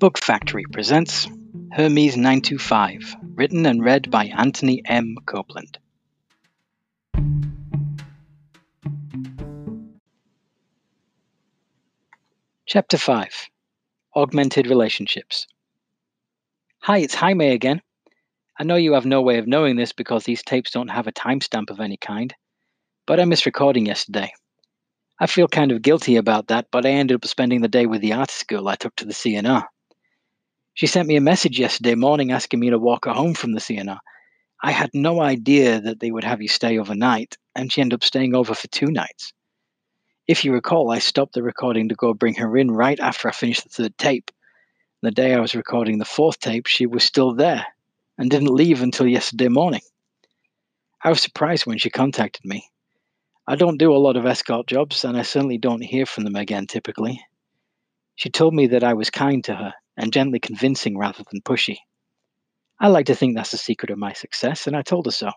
Book Factory presents Hermes 925, written and read by Anthony M. Copeland. Chapter 5 Augmented Relationships. Hi, it's Jaime again. I know you have no way of knowing this because these tapes don't have a timestamp of any kind, but I missed recording yesterday. I feel kind of guilty about that, but I ended up spending the day with the artist girl I took to the CNR. She sent me a message yesterday morning asking me to walk her home from the CNR. I had no idea that they would have you stay overnight, and she ended up staying over for two nights. If you recall, I stopped the recording to go bring her in right after I finished the third tape. The day I was recording the fourth tape, she was still there and didn't leave until yesterday morning. I was surprised when she contacted me. I don't do a lot of escort jobs, and I certainly don't hear from them again typically. She told me that I was kind to her and gently convincing rather than pushy. I like to think that's the secret of my success, and I told her so.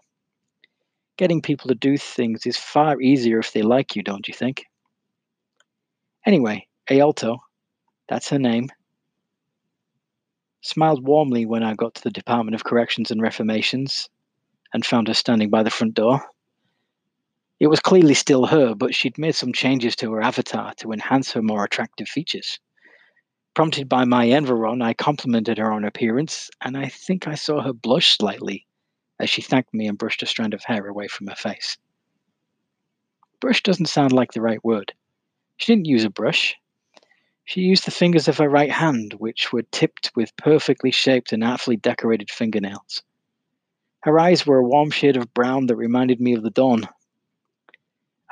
Getting people to do things is far easier if they like you, don't you think? Anyway, Aelto, that's her name, smiled warmly when I got to the Department of Corrections and Reformations and found her standing by the front door. It was clearly still her, but she'd made some changes to her avatar to enhance her more attractive features. Prompted by my Environ, I complimented her on appearance, and I think I saw her blush slightly as she thanked me and brushed a strand of hair away from her face. Brush doesn't sound like the right word. She didn't use a brush. She used the fingers of her right hand, which were tipped with perfectly shaped and artfully decorated fingernails. Her eyes were a warm shade of brown that reminded me of the dawn,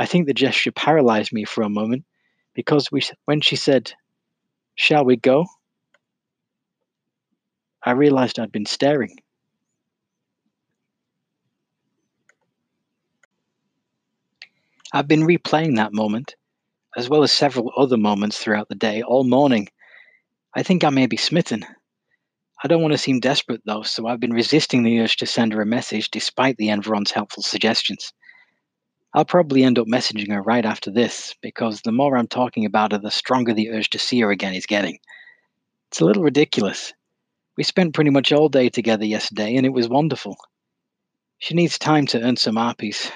I think the gesture paralyzed me for a moment because we, when she said, Shall we go? I realized I'd been staring. I've been replaying that moment, as well as several other moments throughout the day, all morning. I think I may be smitten. I don't want to seem desperate, though, so I've been resisting the urge to send her a message despite the Environ's helpful suggestions. I'll probably end up messaging her right after this because the more I'm talking about her, the stronger the urge to see her again is getting. It's a little ridiculous. We spent pretty much all day together yesterday and it was wonderful. She needs time to earn some arpies.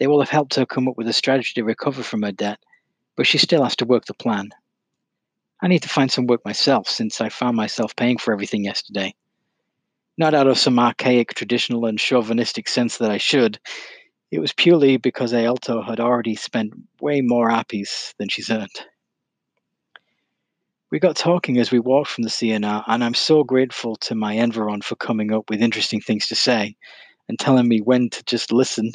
They will have helped her come up with a strategy to recover from her debt, but she still has to work the plan. I need to find some work myself since I found myself paying for everything yesterday. Not out of some archaic, traditional, and chauvinistic sense that I should, it was purely because Aalto had already spent way more appies than she's earned. We got talking as we walked from the CNR, and I'm so grateful to my Environ for coming up with interesting things to say and telling me when to just listen.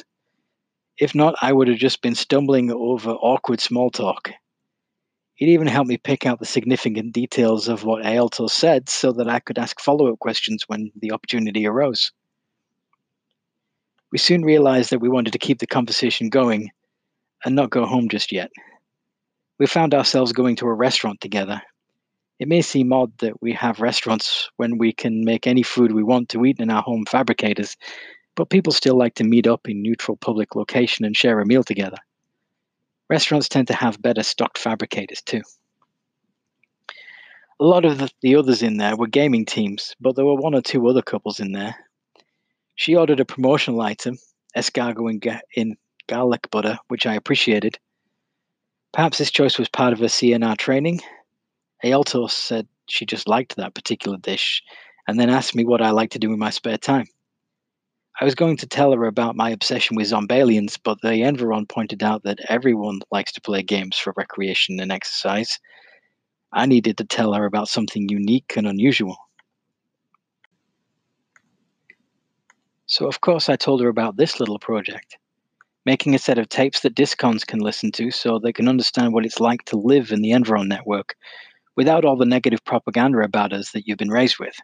If not, I would have just been stumbling over awkward small talk. It even helped me pick out the significant details of what Aalto said so that I could ask follow up questions when the opportunity arose. We soon realized that we wanted to keep the conversation going and not go home just yet. We found ourselves going to a restaurant together. It may seem odd that we have restaurants when we can make any food we want to eat in our home fabricators, but people still like to meet up in neutral public location and share a meal together. Restaurants tend to have better stocked fabricators too. A lot of the, the others in there were gaming teams, but there were one or two other couples in there she ordered a promotional item, escargot in, in garlic butter, which I appreciated. Perhaps this choice was part of her CNR training. Aelto said she just liked that particular dish and then asked me what I like to do in my spare time. I was going to tell her about my obsession with Zombalians, but the Environ pointed out that everyone likes to play games for recreation and exercise. I needed to tell her about something unique and unusual. So, of course, I told her about this little project making a set of tapes that discons can listen to so they can understand what it's like to live in the Environ network without all the negative propaganda about us that you've been raised with,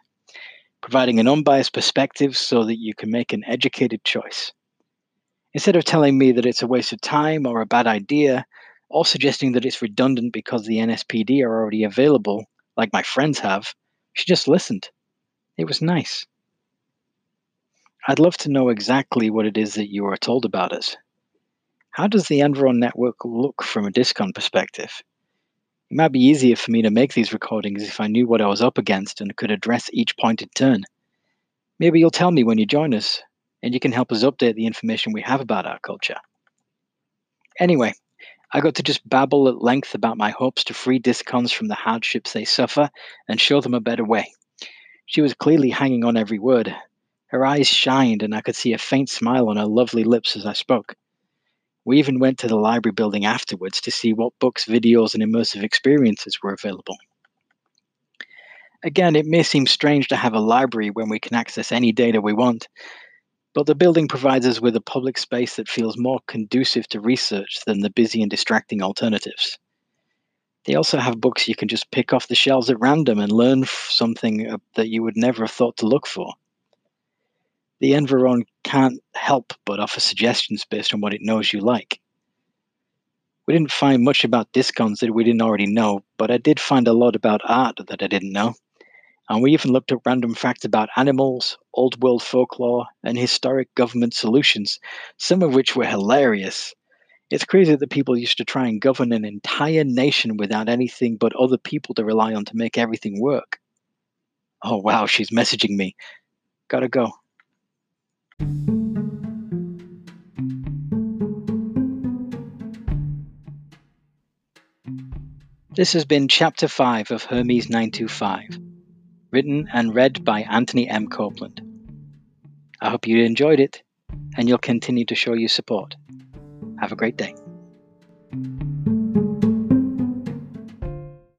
providing an unbiased perspective so that you can make an educated choice. Instead of telling me that it's a waste of time or a bad idea, or suggesting that it's redundant because the NSPD are already available, like my friends have, she just listened. It was nice. I'd love to know exactly what it is that you are told about us. How does the Environ network look from a Discon perspective? It might be easier for me to make these recordings if I knew what I was up against and could address each point in turn. Maybe you'll tell me when you join us, and you can help us update the information we have about our culture. Anyway, I got to just babble at length about my hopes to free discons from the hardships they suffer and show them a better way. She was clearly hanging on every word. Her eyes shined, and I could see a faint smile on her lovely lips as I spoke. We even went to the library building afterwards to see what books, videos, and immersive experiences were available. Again, it may seem strange to have a library when we can access any data we want, but the building provides us with a public space that feels more conducive to research than the busy and distracting alternatives. They also have books you can just pick off the shelves at random and learn something uh, that you would never have thought to look for. The Environ can't help but offer suggestions based on what it knows you like. We didn't find much about discons that we didn't already know, but I did find a lot about art that I didn't know. And we even looked at random facts about animals, old world folklore, and historic government solutions, some of which were hilarious. It's crazy that people used to try and govern an entire nation without anything but other people to rely on to make everything work. Oh wow, she's messaging me. Gotta go. This has been Chapter 5 of Hermes 925 written and read by Anthony M. Copeland. I hope you enjoyed it and you'll continue to show your support. Have a great day.